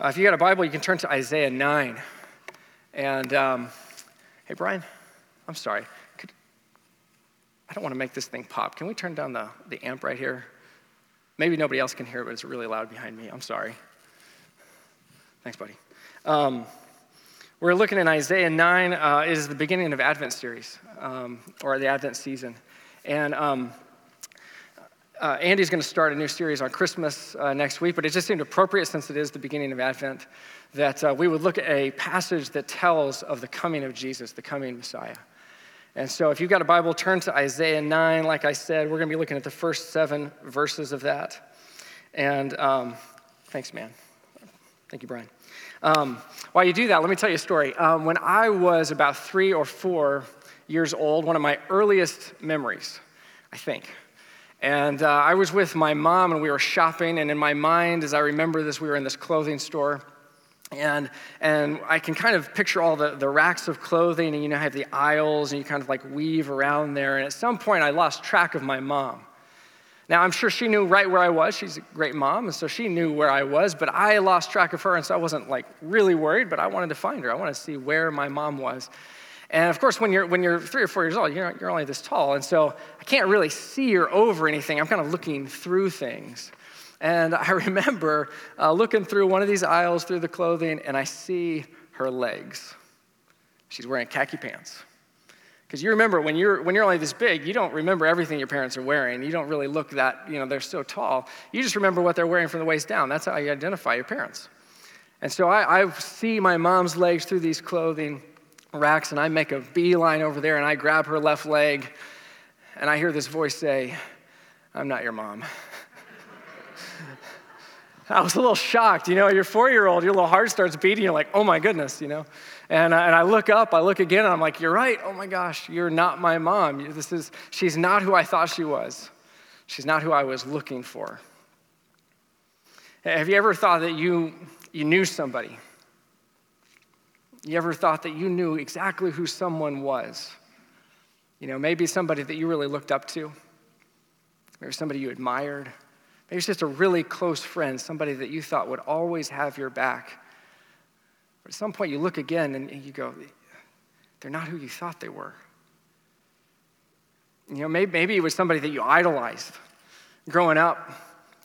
Uh, if you got a Bible, you can turn to Isaiah 9. And um, hey, Brian, I'm sorry. Could, I don't want to make this thing pop. Can we turn down the, the amp right here? Maybe nobody else can hear it, but it's really loud behind me. I'm sorry. Thanks, buddy. Um, we're looking in Isaiah 9. Uh, it is the beginning of Advent series, um, or the Advent season. And um, uh, Andy's going to start a new series on Christmas uh, next week, but it just seemed appropriate since it is the beginning of Advent that uh, we would look at a passage that tells of the coming of Jesus, the coming Messiah. And so if you've got a Bible, turn to Isaiah 9. Like I said, we're going to be looking at the first seven verses of that. And um, thanks, man. Thank you, Brian. Um, while you do that, let me tell you a story. Um, when I was about three or four years old, one of my earliest memories, I think, and uh, I was with my mom and we were shopping. And in my mind, as I remember this, we were in this clothing store. And, and I can kind of picture all the, the racks of clothing, and you know, have the aisles, and you kind of like weave around there. And at some point, I lost track of my mom. Now, I'm sure she knew right where I was. She's a great mom, and so she knew where I was, but I lost track of her, and so I wasn't like really worried, but I wanted to find her. I wanted to see where my mom was. And of course, when you're, when you're three or four years old, you're, you're only this tall. And so I can't really see or over anything. I'm kind of looking through things. And I remember uh, looking through one of these aisles through the clothing, and I see her legs. She's wearing khaki pants. Because you remember when you're, when you're only this big, you don't remember everything your parents are wearing. You don't really look that, you know, they're so tall. You just remember what they're wearing from the waist down. That's how you identify your parents. And so I, I see my mom's legs through these clothing racks, and I make a beeline over there and I grab her left leg, and I hear this voice say, I'm not your mom. I was a little shocked. You know, you're four year old, your little heart starts beating. You're like, oh my goodness, you know. And, uh, and I look up, I look again, and I'm like, you're right. Oh my gosh, you're not my mom. This is, she's not who I thought she was. She's not who I was looking for. Have you ever thought that you, you knew somebody? You ever thought that you knew exactly who someone was? You know, maybe somebody that you really looked up to, maybe somebody you admired, maybe it's just a really close friend, somebody that you thought would always have your back. But at some point, you look again and you go, they're not who you thought they were. You know, maybe, maybe it was somebody that you idolized growing up.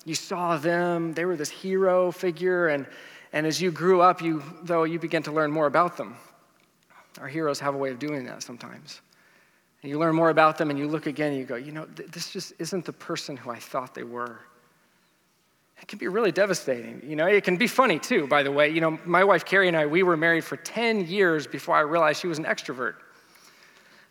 You saw them, they were this hero figure, and and as you grew up, you, though, you began to learn more about them. Our heroes have a way of doing that sometimes. And you learn more about them and you look again and you go, you know, th- this just isn't the person who I thought they were. It can be really devastating. You know, it can be funny too, by the way. You know, my wife Carrie and I, we were married for 10 years before I realized she was an extrovert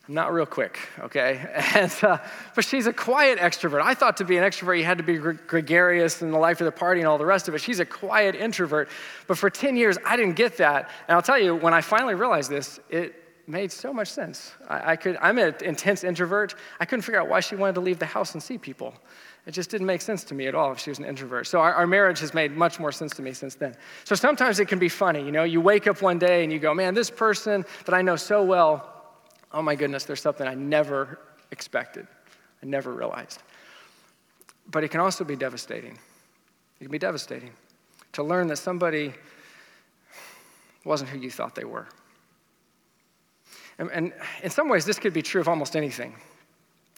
not real quick, okay? And, uh, but she's a quiet extrovert. I thought to be an extrovert, you had to be gregarious and the life of the party and all the rest of it. She's a quiet introvert. But for 10 years, I didn't get that. And I'll tell you, when I finally realized this, it made so much sense. I, I could, I'm an intense introvert. I couldn't figure out why she wanted to leave the house and see people. It just didn't make sense to me at all if she was an introvert. So our, our, marriage has made much more sense to me since then. So sometimes it can be funny, you know, you wake up one day and you go, man, this person that I know so well oh my goodness, there's something I never expected, I never realized. But it can also be devastating. It can be devastating to learn that somebody wasn't who you thought they were. And, and, in some ways, this could be true of almost anything.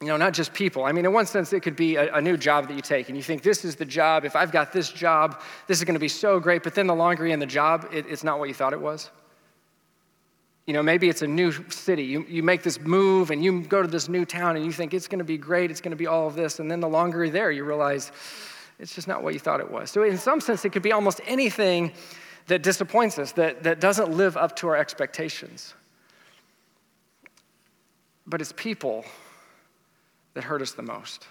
You know, not just people. I mean, in one sense, it could be a, a new job that you take, and you think, this is the job. If I've got this job, this is going to be so great. But then the longer you're in the job, it, it's not what you thought it was. You know, maybe it's a new city. You, you make this move and you go to this new town and you think it's going to be great, it's going to be all of this. And then the longer you're there, you realize it's just not what you thought it was. So, in some sense, it could be almost anything that disappoints us, that, that doesn't live up to our expectations. But it's people that hurt us the most.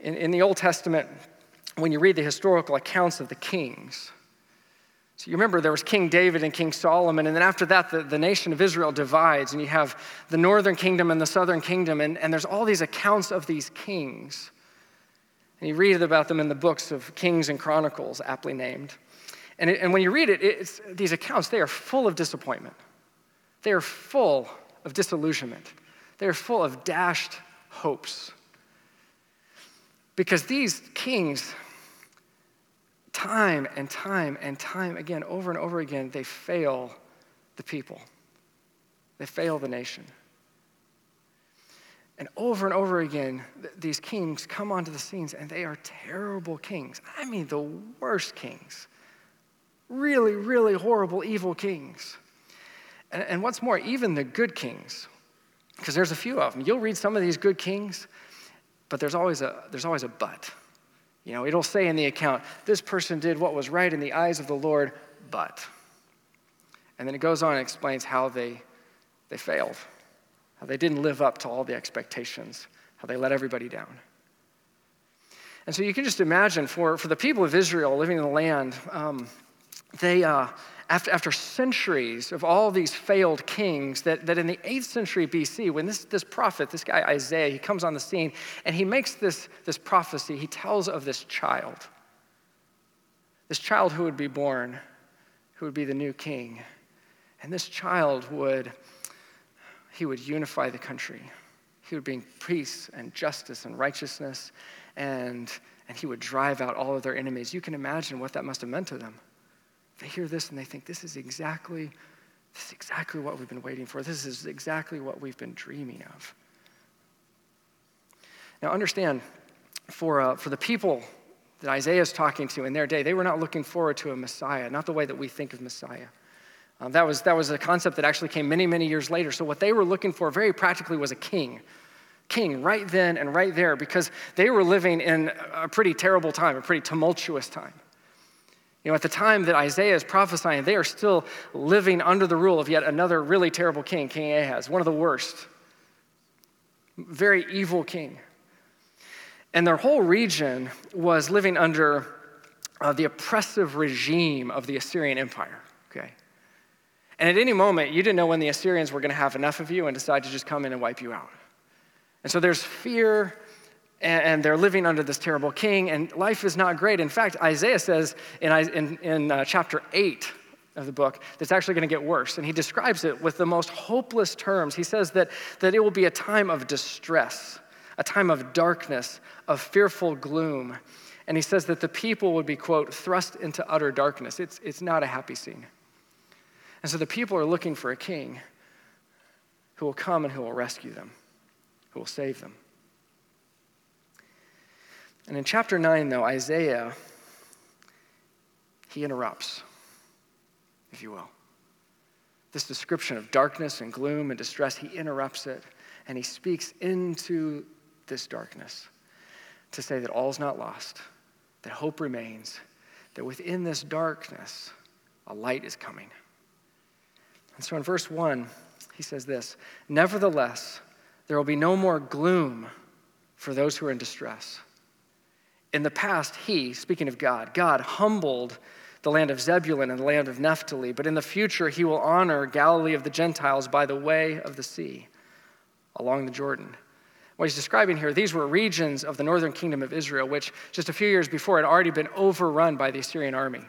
In, in the Old Testament, when you read the historical accounts of the kings, so you remember there was King David and King Solomon, and then after that, the, the nation of Israel divides, and you have the northern kingdom and the southern kingdom, and, and there's all these accounts of these kings. And you read about them in the books of Kings and Chronicles, aptly named. And, it, and when you read it, these accounts, they are full of disappointment. They are full of disillusionment. They are full of dashed hopes. Because these kings time and time and time again, over and over again, they fail the people. They fail the nation. And over and over again, th- these kings come onto the scenes and they are terrible kings. I mean, the worst kings. Really, really horrible, evil kings. And, and what's more, even the good kings, because there's a few of them. You'll read some of these good kings, but there's always a, there's always a but. You know, it'll say in the account, this person did what was right in the eyes of the Lord, but. And then it goes on and explains how they, they failed, how they didn't live up to all the expectations, how they let everybody down. And so you can just imagine for, for the people of Israel living in the land, um, they, uh, after, after centuries of all these failed kings, that, that in the 8th century BC, when this, this prophet, this guy Isaiah, he comes on the scene and he makes this, this prophecy, he tells of this child. This child who would be born, who would be the new king. And this child would, he would unify the country. He would bring peace and justice and righteousness, and, and he would drive out all of their enemies. You can imagine what that must have meant to them. They hear this and they think, this is exactly, this is exactly what we've been waiting for. This is exactly what we've been dreaming of. Now, understand, for, uh, for the people that Isaiah is talking to in their day, they were not looking forward to a Messiah, not the way that we think of Messiah. Um, that, was, that was a concept that actually came many, many years later. So, what they were looking for very practically was a king. King right then and right there because they were living in a pretty terrible time, a pretty tumultuous time. You know, at the time that Isaiah is prophesying, they are still living under the rule of yet another really terrible king, King Ahaz, one of the worst. Very evil king. And their whole region was living under uh, the oppressive regime of the Assyrian Empire, okay? And at any moment, you didn't know when the Assyrians were going to have enough of you and decide to just come in and wipe you out. And so there's fear and, they're living under this terrible king, and life is not great. In fact, Isaiah says in, in, in uh, chapter 8 of the book that's actually going to get worse. And he describes it with the most hopeless terms. He says that, that it will be a time of distress, a time of darkness, of fearful gloom. And he says that the people would be, quote, thrust into utter darkness. It's, it's not a happy scene. And so the people are looking for a king who will come and who will rescue them, who will save them. And in chapter 9, though, Isaiah, he interrupts, if you will. This description of darkness and gloom and distress, he interrupts it and he speaks into this darkness to say that all's not lost, that hope remains, that within this darkness, a light is coming. And so in verse 1, he says this Nevertheless, there will be no more gloom for those who are in distress. In the past, he, speaking of God, God humbled the land of Zebulun and the land of Naphtali, but in the future, he will honor Galilee of the Gentiles by the way of the sea, along the Jordan. What he's describing here, these were regions of the northern kingdom of Israel, which just a few years before had already been overrun by the Assyrian army.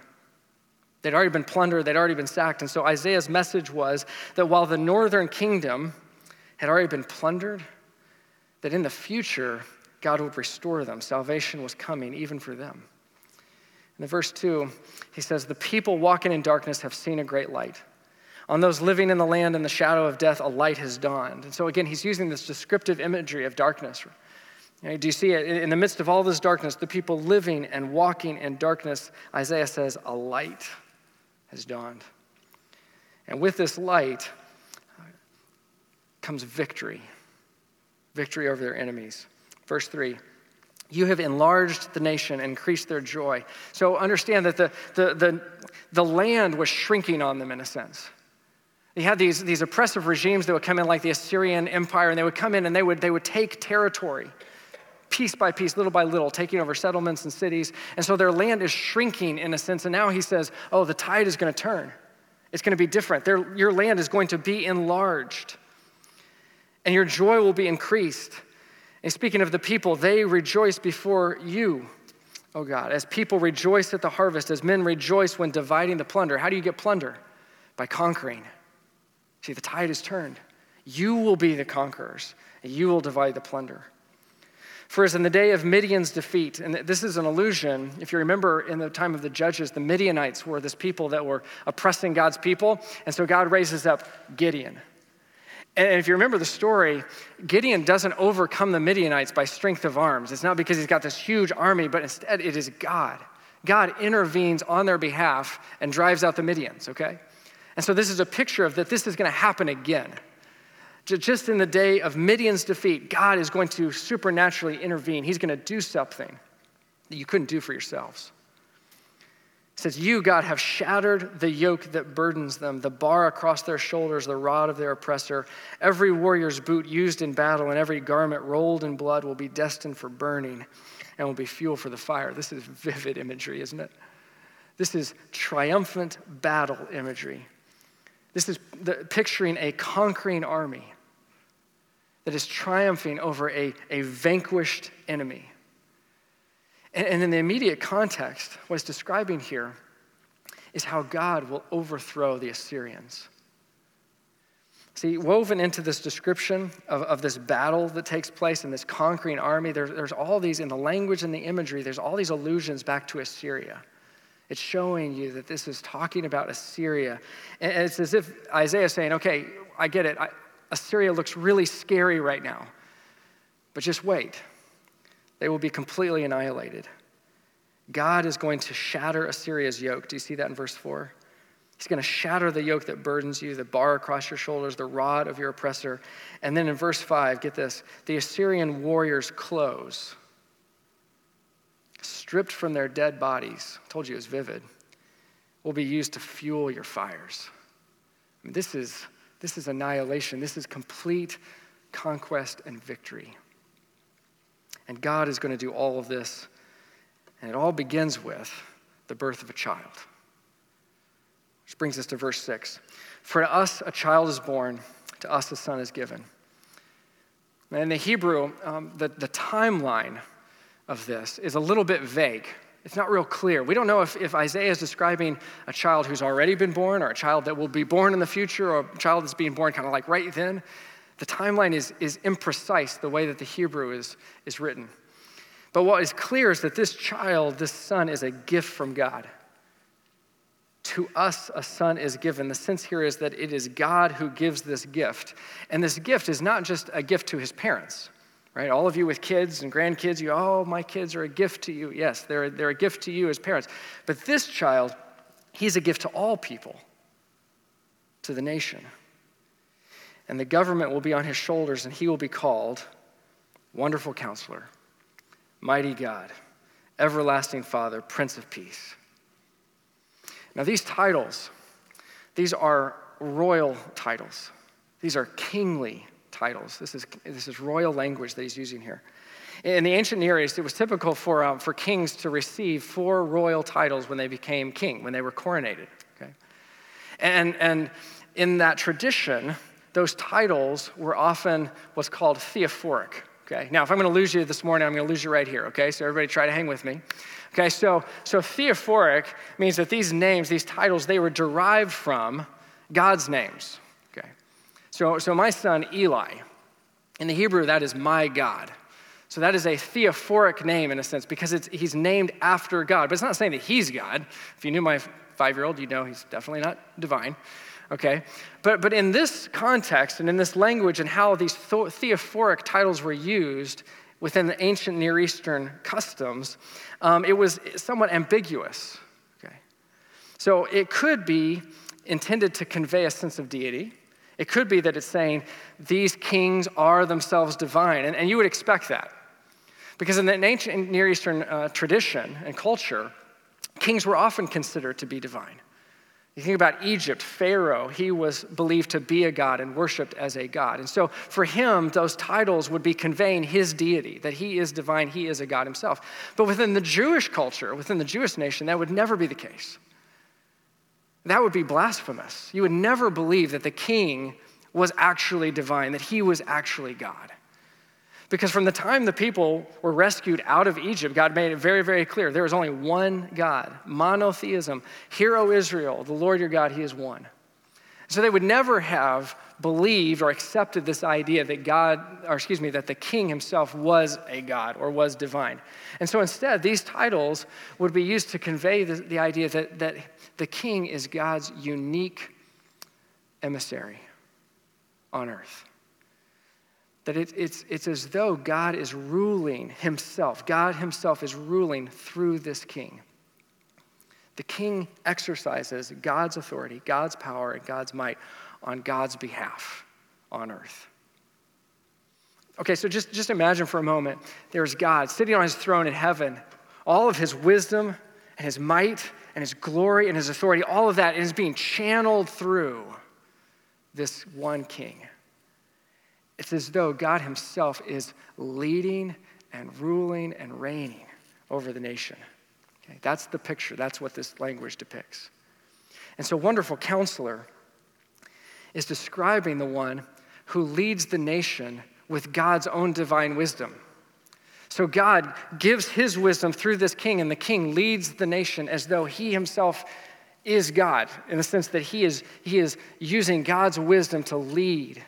They'd already been plundered, they'd already been sacked. And so Isaiah's message was that while the northern kingdom had already been plundered, that in the future, God would restore them. Salvation was coming even for them. In the verse 2, he says, The people walking in darkness have seen a great light. On those living in the land in the shadow of death, a light has dawned. And so, again, he's using this descriptive imagery of darkness. Do you see it? In the midst of all this darkness, the people living and walking in darkness, Isaiah says, a light has dawned. And with this light uh, comes victory victory over their enemies. Verse 3 You have enlarged the nation increased their joy. So understand that the, the, the, the land was shrinking on them in a sense. They had these, these oppressive regimes that would come in, like the Assyrian Empire, and they would come in and they would, they would take territory piece by piece, little by little, taking over settlements and cities. And so their land is shrinking in a sense. And now he says, Oh, the tide is going to turn. It's going to be different. Their, your land is going to be enlarged, and your joy will be increased. And speaking of the people, they rejoice before you, oh God, as people rejoice at the harvest, as men rejoice when dividing the plunder. How do you get plunder? By conquering. See, the tide is turned. You will be the conquerors, and you will divide the plunder. For as in the day of Midian's defeat, and this is an allusion, if you remember in the time of the judges, the Midianites were this people that were oppressing God's people. And so God raises up Gideon. And if you remember the story, Gideon doesn't overcome the Midianites by strength of arms. It's not because he's got this huge army, but instead it is God. God intervenes on their behalf and drives out the Midians, okay? And so this is a picture of that this is going to happen again. Just in the day of Midian's defeat, God is going to supernaturally intervene. He's going to do something that you couldn't do for yourselves. Says, You, God, have shattered the yoke that burdens them, the bar across their shoulders, the rod of their oppressor. Every warrior's boot used in battle and every garment rolled in blood will be destined for burning and will be fuel for the fire. This is vivid imagery, isn't it? This is triumphant battle imagery. This is the, picturing a conquering army that is triumphing over a, a vanquished enemy. And, and in the immediate context, what it's describing here is how God will overthrow the Assyrians. See, woven into this description of, of this battle that takes place and this conquering army, there, there's all these, in the language and the imagery, there's all these allusions back to Assyria. It's showing you that this is talking about Assyria. And it's as if Isaiah is saying, okay, I get it. I, Assyria looks really scary right now. But just wait. They will be completely annihilated. God is going to shatter Assyria's yoke. Do you see that in verse 4? He's going to shatter the yoke that burdens you, the bar across your shoulders, the rod of your oppressor. And then in verse 5, get this the Assyrian warriors' clothes, stripped from their dead bodies, I told you it was vivid, will be used to fuel your fires. I mean, this, is, this is annihilation, this is complete conquest and victory. And God is going to do all of this. And it all begins with the birth of a child. Which brings us to verse 6. For to us a child is born, to us a son is given. And in the Hebrew, um, the, the timeline of this is a little bit vague. It's not real clear. We don't know if, if Isaiah is describing a child who's already been born or a child that will be born in the future or a child that's being born kind of like right then. The timeline is, is imprecise the way that the Hebrew is, is written. But what is clear is that this child, this son, is a gift from God to us a son is given. The sense here is that it is God who gives this gift. And this gift is not just a gift to his parents, right? All of you with kids and grandkids, you, oh, my kids are a gift to you. Yes, they're, they're a gift to you as parents. But this child, he's a gift to all people, to the nation. And the government will be on his shoulders, and he will be called Wonderful Counselor, Mighty God, Everlasting Father, Prince of Peace. Now, these titles, these are royal titles. These are kingly titles. This is, this is royal language that he's using here. In the ancient Near East, it was typical for, um, for kings to receive four royal titles when they became king, when they were coronated. Okay? And, and in that tradition, those titles were often what's called theophoric. Okay? Now, if I'm going to lose you this morning, I'm going to lose you right here. Okay? So everybody try to hang with me. Okay, so, so theophoric means that these names, these titles, they were derived from God's names. Okay, so, so my son Eli, in the Hebrew, that is my God. So that is a theophoric name in a sense because he's named after God. But it's not saying that he's God. If you knew my five year old, you know he's definitely not divine. Okay? But, but in this context and in this language and how these theophoric titles were used, within the ancient Near Eastern customs, um, it was somewhat ambiguous. Okay? So it could be intended to convey a sense of deity. It could be that it's saying these kings are themselves divine. And, and you would expect that. Because in the ancient Near Eastern uh, tradition and culture, kings were often considered to be divine. You think about Egypt, Pharaoh, he was believed to be a god and worshiped as a god. And so for him, those titles would be conveying his deity, that he is divine, he is a god himself. But within the Jewish culture, within the Jewish nation, that would never be the case. That would be blasphemous. You would never believe that the king was actually divine, that he was actually God. Because from the time the people were rescued out of Egypt, God made it very, very clear there is only one God, monotheism. Hear, O Israel, the Lord your God, he is one. So they would never have believed or accepted this idea that God, or excuse me, that the king himself was a God or was divine. And so instead, these titles would be used to convey the, the idea that, that the king is God's unique emissary on earth. That it, it's, it's as though God is ruling himself. God himself is ruling through this king. The king exercises God's authority, God's power, and God's might on God's behalf on earth. Okay, so just, just imagine for a moment there's God sitting on his throne in heaven. All of his wisdom and his might and his glory and his authority, all of that is being channeled through this one king. It's as though God himself is leading and ruling and reigning over the nation. Okay, that's the picture. That's what this language depicts. And so, wonderful counselor is describing the one who leads the nation with God's own divine wisdom. So, God gives his wisdom through this king, and the king leads the nation as though he himself is God, in the sense that he is, he is using God's wisdom to lead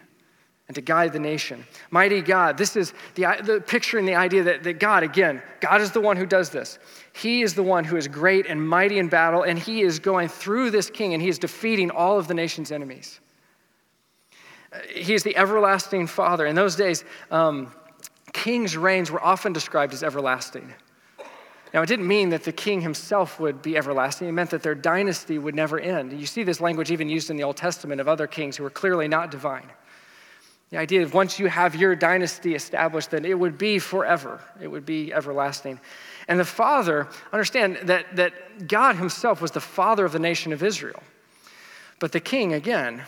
and to guide the nation. Mighty God, this is the, the picture and the idea that, that God, again, God is the one who does this. He is the one who is great and mighty in battle, and he is going through this king and he is defeating all of the nation's enemies. He is the everlasting Father. In those days, um, kings' reigns were often described as everlasting. Now, it didn't mean that the king himself would be everlasting. It meant that their dynasty would never end. You see this language even used in the Old Testament of other kings who were clearly not divine. The idea of once you have your dynasty established, then it would be forever, it would be everlasting. And the father, understand that, that God himself was the father of the nation of Israel. But the king, again,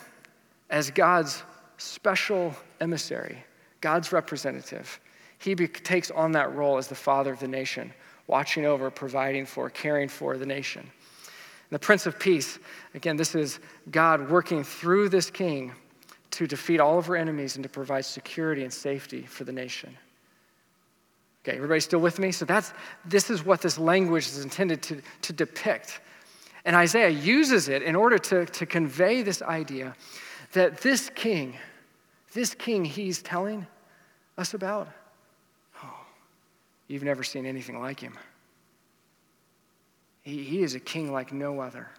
as God's special emissary, God's representative, he be- takes on that role as the father of the nation, watching over, providing for, caring for the nation. And the Prince of Peace, again, this is God working through this king to defeat all of our enemies and to provide security and safety for the nation. Okay, everybody still with me? So that's this is what this language is intended to, to depict. And Isaiah uses it in order to, to convey this idea that this king, this king he's telling us about, oh, you've never seen anything like him. He, he is a king like no other.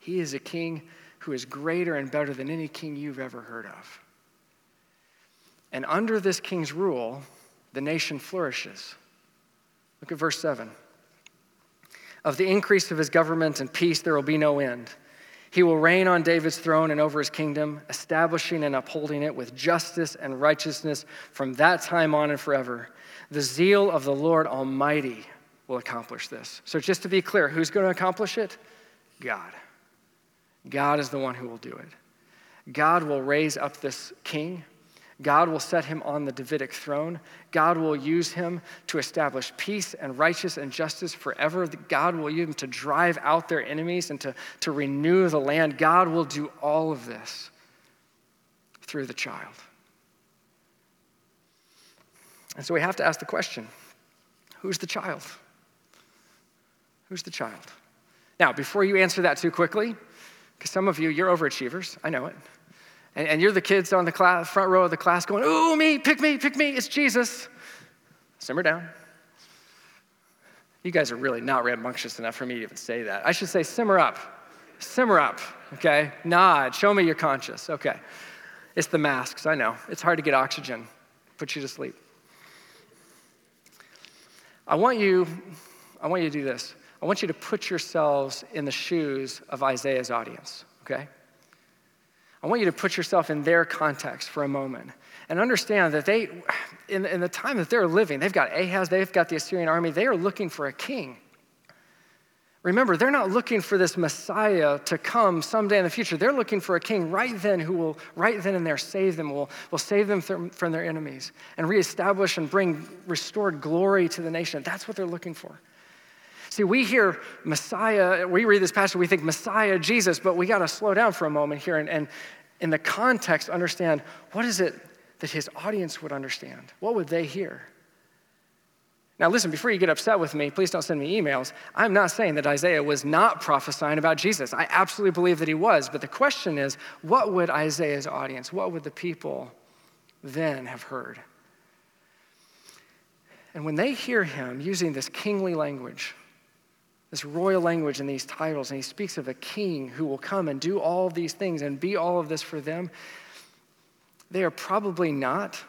He is a king who is greater and better than any king you've ever heard of. And under this king's rule, the nation flourishes. Look at verse 7. Of the increase of his government and peace, there will be no end. He will reign on David's throne and over his kingdom, establishing and upholding it with justice and righteousness from that time on and forever. The zeal of the Lord Almighty will accomplish this. So, just to be clear, who's going to accomplish it? God. God is the one who will do it. God will raise up this king. God will set him on the Davidic throne. God will use him to establish peace and righteousness and justice forever. God will use him to drive out their enemies and to, to renew the land. God will do all of this through the child. And so we have to ask the question who's the child? Who's the child? Now, before you answer that too quickly, because some of you, you're overachievers, I know it. And, and you're the kids on the class, front row of the class going, Ooh, me, pick me, pick me, it's Jesus. Simmer down. You guys are really not rambunctious enough for me to even say that. I should say, simmer up. Simmer up, okay? Nod. Show me you're conscious. Okay. It's the masks, I know. It's hard to get oxygen, put you to sleep. I want you, I want you to do this. I want you to put yourselves in the shoes of Isaiah's audience, okay? I want you to put yourself in their context for a moment and understand that they, in, in the time that they're living, they've got Ahaz, they've got the Assyrian army, they are looking for a king. Remember, they're not looking for this Messiah to come someday in the future. They're looking for a king right then who will, right then and there, save them, will, will save them from their enemies and reestablish and bring restored glory to the nation. That's what they're looking for. See, we hear Messiah, we read this passage, we think Messiah, Jesus, but we got to slow down for a moment here and, and in the context understand what is it that his audience would understand? What would they hear? Now, listen, before you get upset with me, please don't send me emails. I'm not saying that Isaiah was not prophesying about Jesus. I absolutely believe that he was. But the question is what would Isaiah's audience, what would the people then have heard? And when they hear him using this kingly language, this royal language and these titles, and he speaks of a king who will come and do all of these things and be all of this for them, they are probably not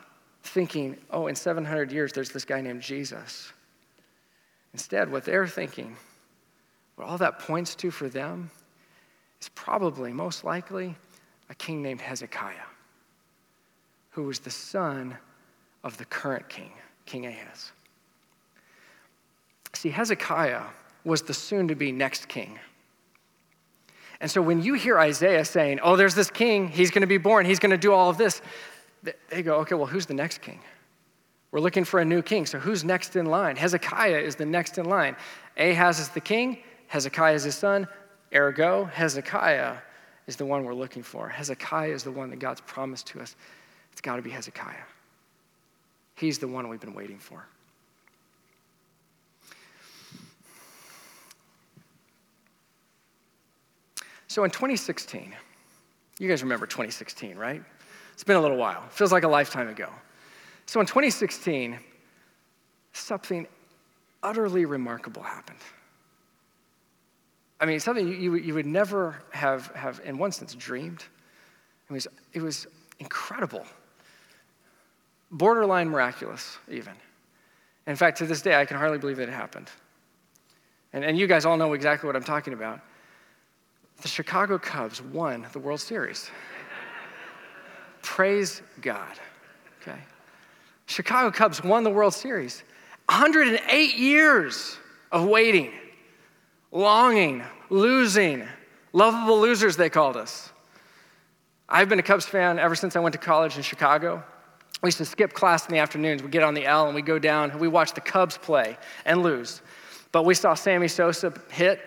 thinking, oh, in 700 years, there's this guy named Jesus. Instead, what they're thinking, what all that points to for them, is probably, most likely, a king named Hezekiah, who was the son of the current king, King Ahaz. See, Hezekiah was the soon to be next king. And so when you hear Isaiah saying, oh, there's this king, he's going to be born, he's going to do all of this, they go, okay, well, who's the next king? We're looking for a new king. So who's next in line? Hezekiah is the next in line. Ahaz is the king, Hezekiah is his son. Ergo, Hezekiah is the one we're looking for. Hezekiah is the one that God's promised to us. It's got to be Hezekiah. He's the one we've been waiting for. So in 2016, you guys remember 2016, right? It's been a little while. Feels like a lifetime ago. So in 2016, something utterly remarkable happened. I mean, something you, you would never have, have, in one sense, dreamed. It was, it was incredible, borderline miraculous, even. In fact, to this day, I can hardly believe that it happened. And, and you guys all know exactly what I'm talking about the Chicago Cubs won the World Series. Praise God. Okay. Chicago Cubs won the World Series. 108 years of waiting, longing, losing, lovable losers, they called us. I've been a Cubs fan ever since I went to college in Chicago. We used to skip class in the afternoons. We'd get on the L and we'd go down and we watch the Cubs play and lose. But we saw Sammy Sosa hit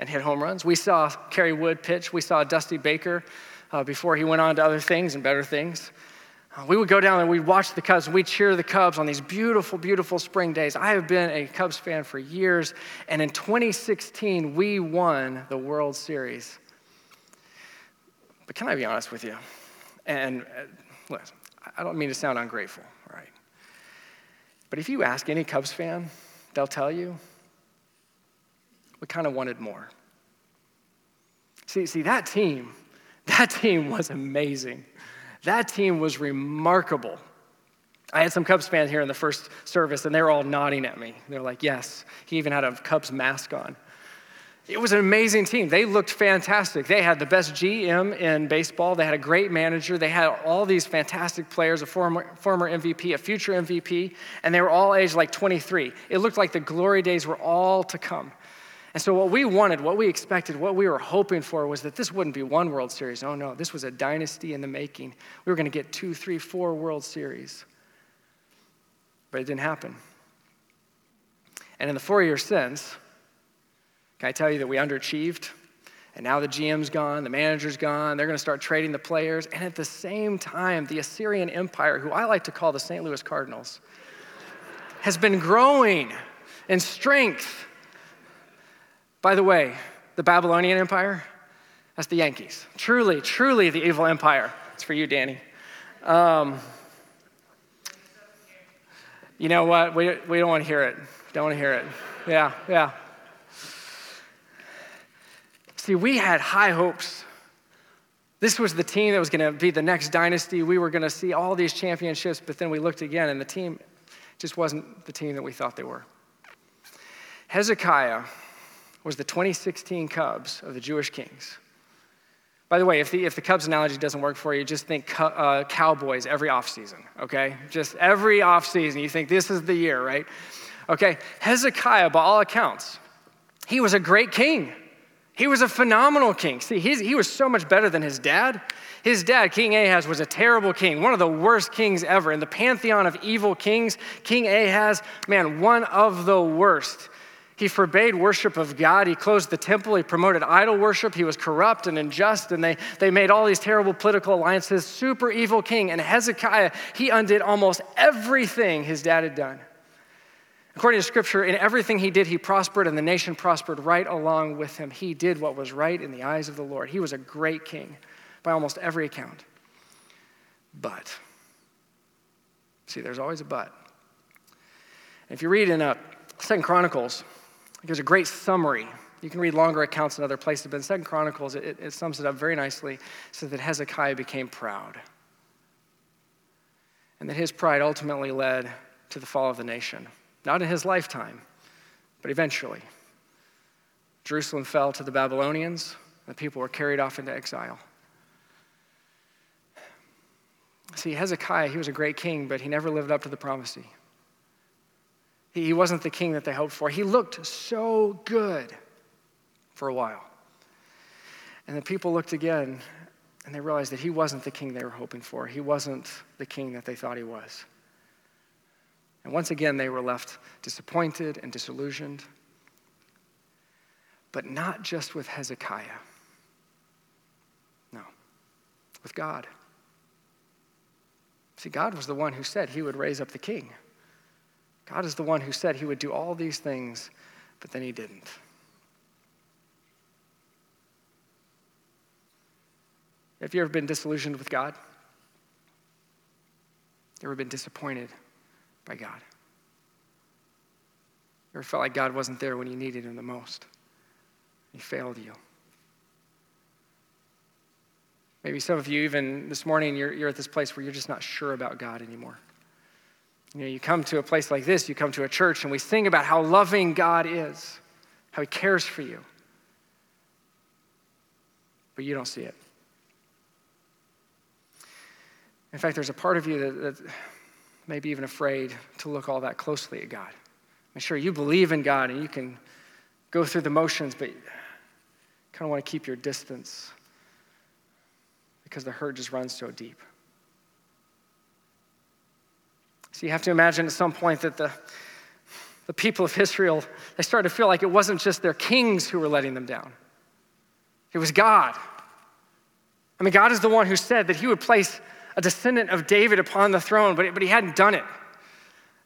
and hit home runs. We saw Kerry Wood pitch. We saw Dusty Baker uh, before he went on to other things and better things. Uh, we would go down and we'd watch the Cubs and we'd cheer the Cubs on these beautiful, beautiful spring days. I have been a Cubs fan for years, and in 2016, we won the World Series. But can I be honest with you? And uh, I don't mean to sound ungrateful, right? But if you ask any Cubs fan, they'll tell you we kind of wanted more. See, see, that team, that team was amazing. That team was remarkable. I had some Cubs fans here in the first service, and they were all nodding at me. They're like, yes. He even had a Cubs mask on. It was an amazing team. They looked fantastic. They had the best GM in baseball. They had a great manager. They had all these fantastic players, a former, former MVP, a future MVP, and they were all aged like 23. It looked like the glory days were all to come. And so, what we wanted, what we expected, what we were hoping for was that this wouldn't be one World Series. Oh, no, this was a dynasty in the making. We were going to get two, three, four World Series. But it didn't happen. And in the four years since, can I tell you that we underachieved? And now the GM's gone, the manager's gone, they're going to start trading the players. And at the same time, the Assyrian Empire, who I like to call the St. Louis Cardinals, has been growing in strength by the way, the Babylonian Empire, that's the Yankees. Truly, truly the evil empire. It's for you, Danny. Um, you know what? We, we don't want to hear it. Don't want to hear it. Yeah, yeah. See, we had high hopes. This was the team that was going to be the next dynasty. We were going to see all these championships, but then we looked again, and the team just wasn't the team that we thought they were. Hezekiah was the 2016 Cubs of the Jewish Kings. By the way, if the, if the Cubs analogy doesn't work for you, just think uh, Cowboys every offseason, okay? Just every offseason, you think this is the year, right? Okay, Hezekiah, by all accounts, he was a great king. He was a phenomenal king. See, he was so much better than his dad. His dad, King Ahaz, was a terrible king, one of the worst kings ever. In the pantheon of evil kings, King Ahaz, man, one of the worst. He forbade worship of God. He closed the temple. He promoted idol worship. He was corrupt and unjust, and they, they made all these terrible political alliances. Super evil king. And Hezekiah, he undid almost everything his dad had done. According to scripture, in everything he did, he prospered, and the nation prospered right along with him. He did what was right in the eyes of the Lord. He was a great king by almost every account. But, see, there's always a but. If you read in uh, Second Chronicles, there's a great summary. You can read longer accounts in other places, but in Second Chronicles, it, it sums it up very nicely. It says that Hezekiah became proud, and that his pride ultimately led to the fall of the nation. Not in his lifetime, but eventually. Jerusalem fell to the Babylonians, the people were carried off into exile. See, Hezekiah, he was a great king, but he never lived up to the promise. He wasn't the king that they hoped for. He looked so good for a while. And the people looked again and they realized that he wasn't the king they were hoping for. He wasn't the king that they thought he was. And once again, they were left disappointed and disillusioned. But not just with Hezekiah. No, with God. See, God was the one who said he would raise up the king. God is the one who said he would do all these things, but then he didn't. Have you ever been disillusioned with God? Ever been disappointed by God? You ever felt like God wasn't there when you needed him the most? He failed you. Maybe some of you, even this morning, you're, you're at this place where you're just not sure about God anymore. You know, you come to a place like this, you come to a church, and we sing about how loving God is, how He cares for you. But you don't see it. In fact, there's a part of you that, that may be even afraid to look all that closely at God. I'm sure you believe in God and you can go through the motions, but kind of want to keep your distance because the hurt just runs so deep. So you have to imagine at some point that the, the people of Israel, they started to feel like it wasn't just their kings who were letting them down. It was God. I mean, God is the one who said that he would place a descendant of David upon the throne, but, but he hadn't done it.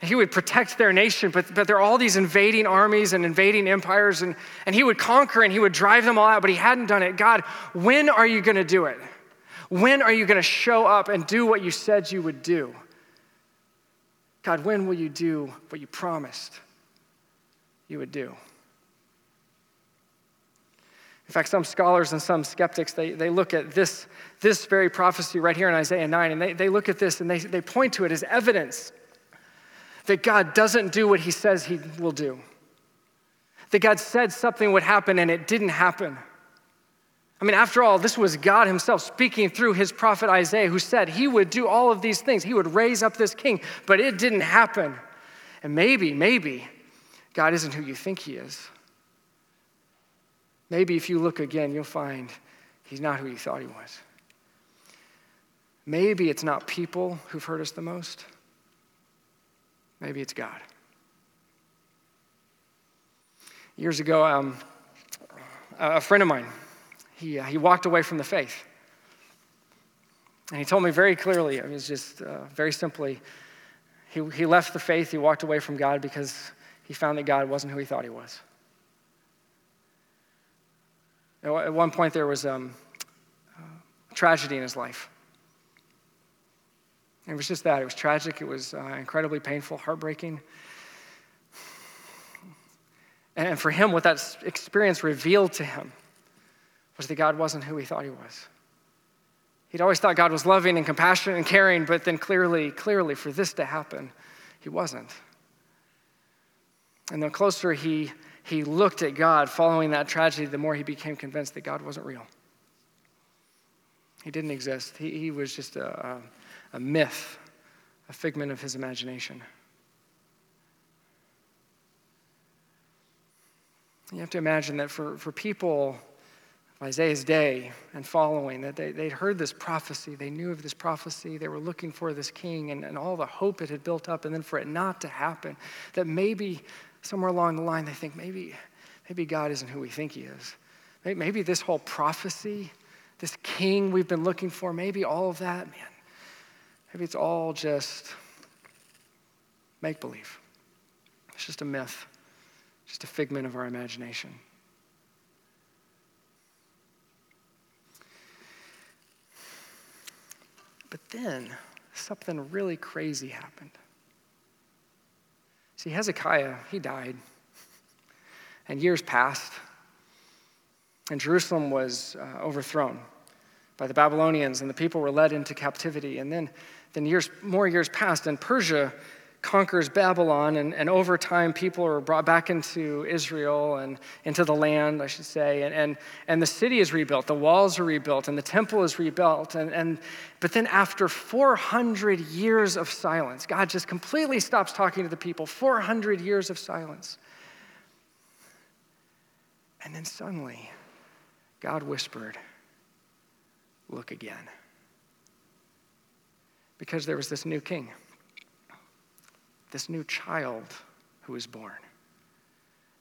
He would protect their nation, but, but there are all these invading armies and invading empires, and, and he would conquer and he would drive them all out, but he hadn't done it. God, when are you going to do it? When are you going to show up and do what you said you would do? God, when will you do what you promised you would do? In fact, some scholars and some skeptics, they, they look at this, this very prophecy right here in Isaiah 9, and they, they look at this and they, they point to it as evidence that God doesn't do what he says he will do. That God said something would happen and it didn't happen. I mean, after all, this was God Himself speaking through His prophet Isaiah, who said He would do all of these things. He would raise up this king, but it didn't happen. And maybe, maybe, God isn't who you think He is. Maybe if you look again, you'll find He's not who you thought He was. Maybe it's not people who've hurt us the most, maybe it's God. Years ago, um, a friend of mine, he, uh, he walked away from the faith. And he told me very clearly, it was just uh, very simply, he, he left the faith, he walked away from God because he found that God wasn't who he thought he was. At one point, there was um, tragedy in his life. It was just that. It was tragic. It was uh, incredibly painful, heartbreaking. And for him, what that experience revealed to him was that God wasn't who he thought he was. He'd always thought God was loving and compassionate and caring, but then clearly, clearly, for this to happen, he wasn't. And the closer he, he looked at God following that tragedy, the more he became convinced that God wasn't real. He didn't exist. He, he was just a, a, a myth, a figment of his imagination. You have to imagine that for, for people Isaiah's day and following, that they, they'd heard this prophecy. They knew of this prophecy. They were looking for this king and, and all the hope it had built up, and then for it not to happen, that maybe somewhere along the line they think maybe, maybe God isn't who we think he is. Maybe, maybe this whole prophecy, this king we've been looking for, maybe all of that, man, maybe it's all just make believe. It's just a myth, just a figment of our imagination. But then something really crazy happened. See, Hezekiah, he died, and years passed, and Jerusalem was uh, overthrown by the Babylonians, and the people were led into captivity. And then, then years, more years passed, and Persia conquers Babylon, and, and over time, people are brought back into Israel and into the land, I should say. And, and, and the city is rebuilt, the walls are rebuilt, and the temple is rebuilt. And, and, but then, after 400 years of silence, God just completely stops talking to the people 400 years of silence. And then suddenly, God whispered, Look again. Because there was this new king this new child who was born.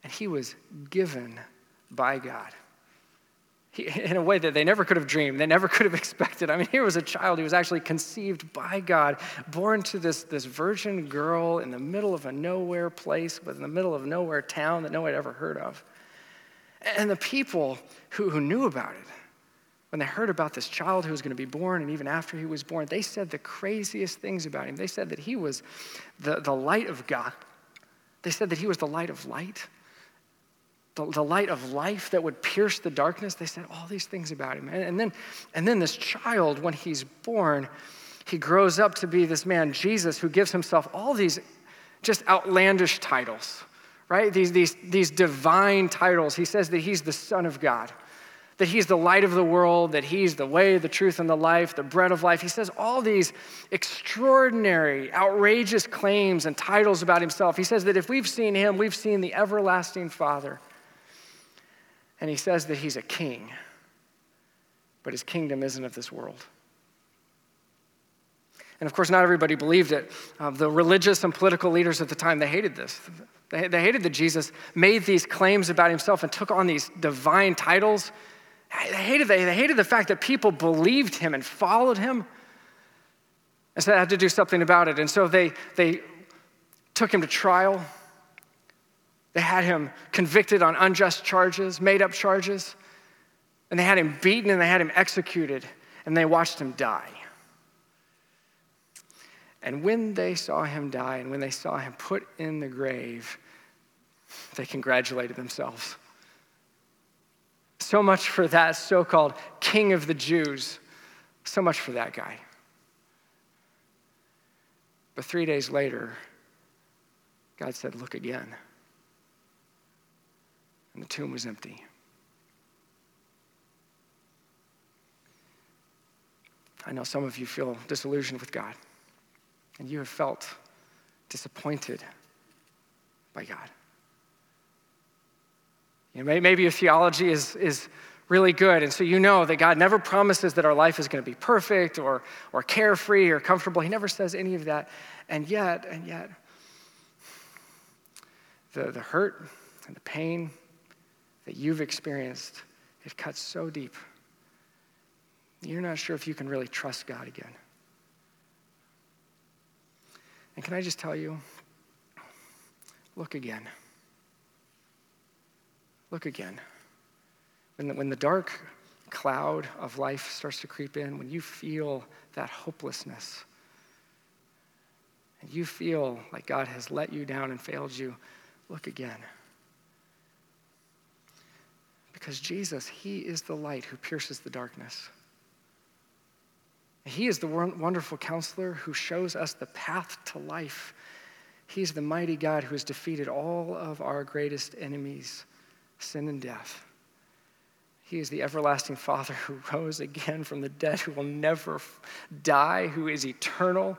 And he was given by God. He, in a way that they never could have dreamed, they never could have expected. I mean, here was a child who was actually conceived by God, born to this, this virgin girl in the middle of a nowhere place, but in the middle of nowhere town that no one had ever heard of. And the people who, who knew about it, when they heard about this child who was going to be born, and even after he was born, they said the craziest things about him. They said that he was the, the light of God. They said that he was the light of light, the, the light of life that would pierce the darkness. They said all these things about him. And, and, then, and then this child, when he's born, he grows up to be this man, Jesus, who gives himself all these just outlandish titles, right? These, these, these divine titles. He says that he's the Son of God that he's the light of the world, that he's the way, the truth, and the life, the bread of life. He says all these extraordinary, outrageous claims and titles about himself. He says that if we've seen him, we've seen the everlasting Father. And he says that he's a king, but his kingdom isn't of this world. And of course, not everybody believed it. Uh, the religious and political leaders at the time, they hated this. They, they hated that Jesus made these claims about himself and took on these divine titles they hated, they hated the fact that people believed him and followed him. And so they had to do something about it. And so they, they took him to trial. They had him convicted on unjust charges, made up charges. And they had him beaten and they had him executed. And they watched him die. And when they saw him die and when they saw him put in the grave, they congratulated themselves. So much for that so called king of the Jews. So much for that guy. But three days later, God said, Look again. And the tomb was empty. I know some of you feel disillusioned with God, and you have felt disappointed by God. Maybe your theology is, is really good, and so you know that God never promises that our life is going to be perfect or, or carefree or comfortable. He never says any of that. And yet, and yet, the, the hurt and the pain that you've experienced, it cuts so deep. You're not sure if you can really trust God again. And can I just tell you, look again. Look again. When the, when the dark cloud of life starts to creep in, when you feel that hopelessness, and you feel like God has let you down and failed you, look again. Because Jesus, He is the light who pierces the darkness. He is the wonderful counselor who shows us the path to life. He's the mighty God who has defeated all of our greatest enemies sin and death. He is the everlasting Father who rose again from the dead, who will never die, who is eternal,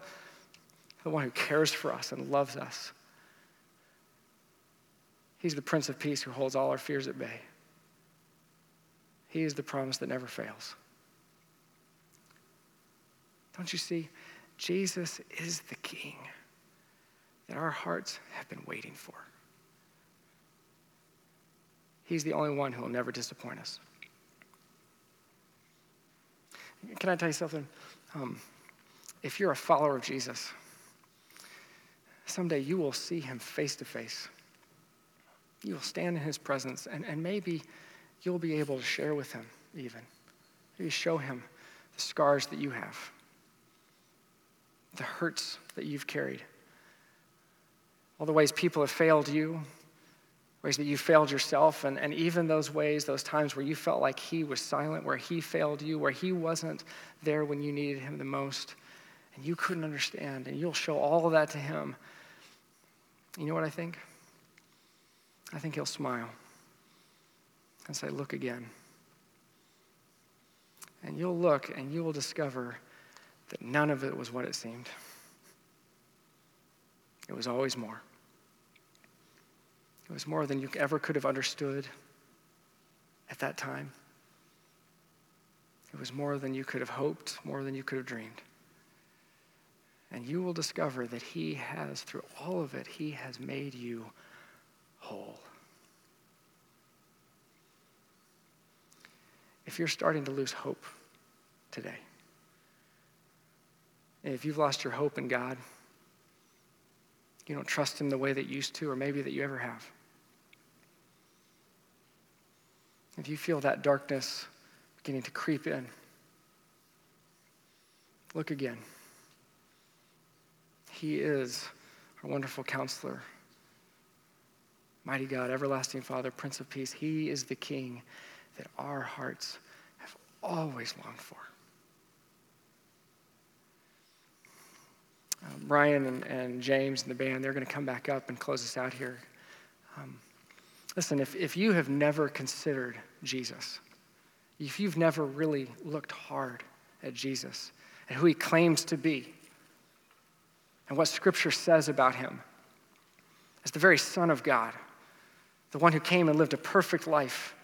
the one who cares for us and loves us. He's the Prince of Peace who holds all our fears at bay. He is the promise that never fails. Don't you see? Jesus is the King that our hearts have been waiting for. He's the only one who will never disappoint us. Can I tell you something? Um, if you're a follower of Jesus, someday you will see him face to face. You will stand in his presence, and, and maybe you'll be able to share with him, even. Maybe show him the scars that you have, the hurts that you've carried, all the ways people have failed you, ways that you failed yourself, and, and even those ways, those times where you felt like he was silent, where he failed you, where he wasn't there when you needed him the most, and you couldn't understand, and you'll show all of that to him. You know what I think? I think he'll smile and say, Look again. And you'll look and you will discover that none of it was what it seemed. It was always more. It was more than you ever could have understood at that time. It was more than you could have hoped, more than you could have dreamed. And you will discover that He has, through all of it, He has made you whole. If you're starting to lose hope today, if you've lost your hope in God, you don't trust Him the way that you used to, or maybe that you ever have. If you feel that darkness beginning to creep in, look again. He is our wonderful counselor, mighty God, everlasting Father, Prince of Peace. He is the King that our hearts have always longed for. Um, Brian and, and, James and the band, they're going to come back up and close us out here. Um, listen, if, if you have never considered Jesus, if you've never really looked hard at Jesus and who he claims to be, and what Scripture says about him as the very Son of God, the one who came and lived a perfect life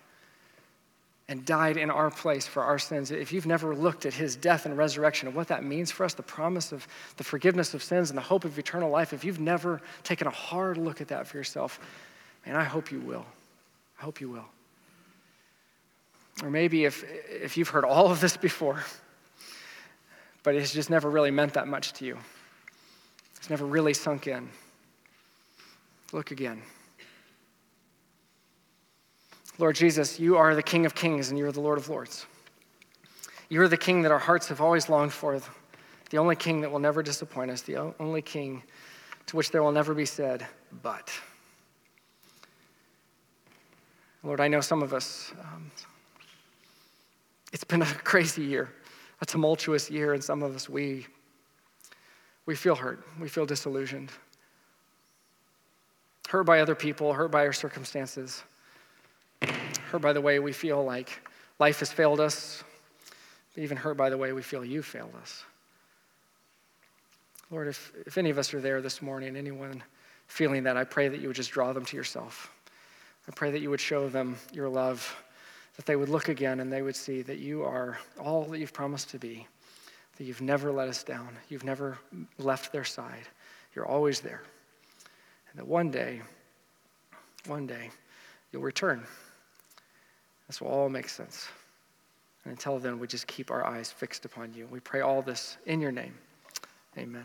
and died in our place for our sins. If you've never looked at his death and resurrection and what that means for us, the promise of the forgiveness of sins and the hope of eternal life, if you've never taken a hard look at that for yourself, man, I hope you will. I hope you will. Or maybe if, if you've heard all of this before, but it's just never really meant that much to you, it's never really sunk in, look again. Lord Jesus, you are the King of kings and you are the Lord of lords. You are the King that our hearts have always longed for, the only King that will never disappoint us, the only King to which there will never be said, but. Lord, I know some of us, um, it's been a crazy year, a tumultuous year, and some of us, we, we feel hurt, we feel disillusioned, hurt by other people, hurt by our circumstances hurt by the way we feel like life has failed us, even hurt by the way we feel you failed us. Lord, if, if any of us are there this morning, anyone feeling that, I pray that you would just draw them to yourself. I pray that you would show them your love, that they would look again and they would see that you are all that you've promised to be, that you've never let us down, you've never left their side, you're always there. And that one day, one day, you'll return. This will all make sense. And until then, we just keep our eyes fixed upon you. We pray all this in your name. Amen.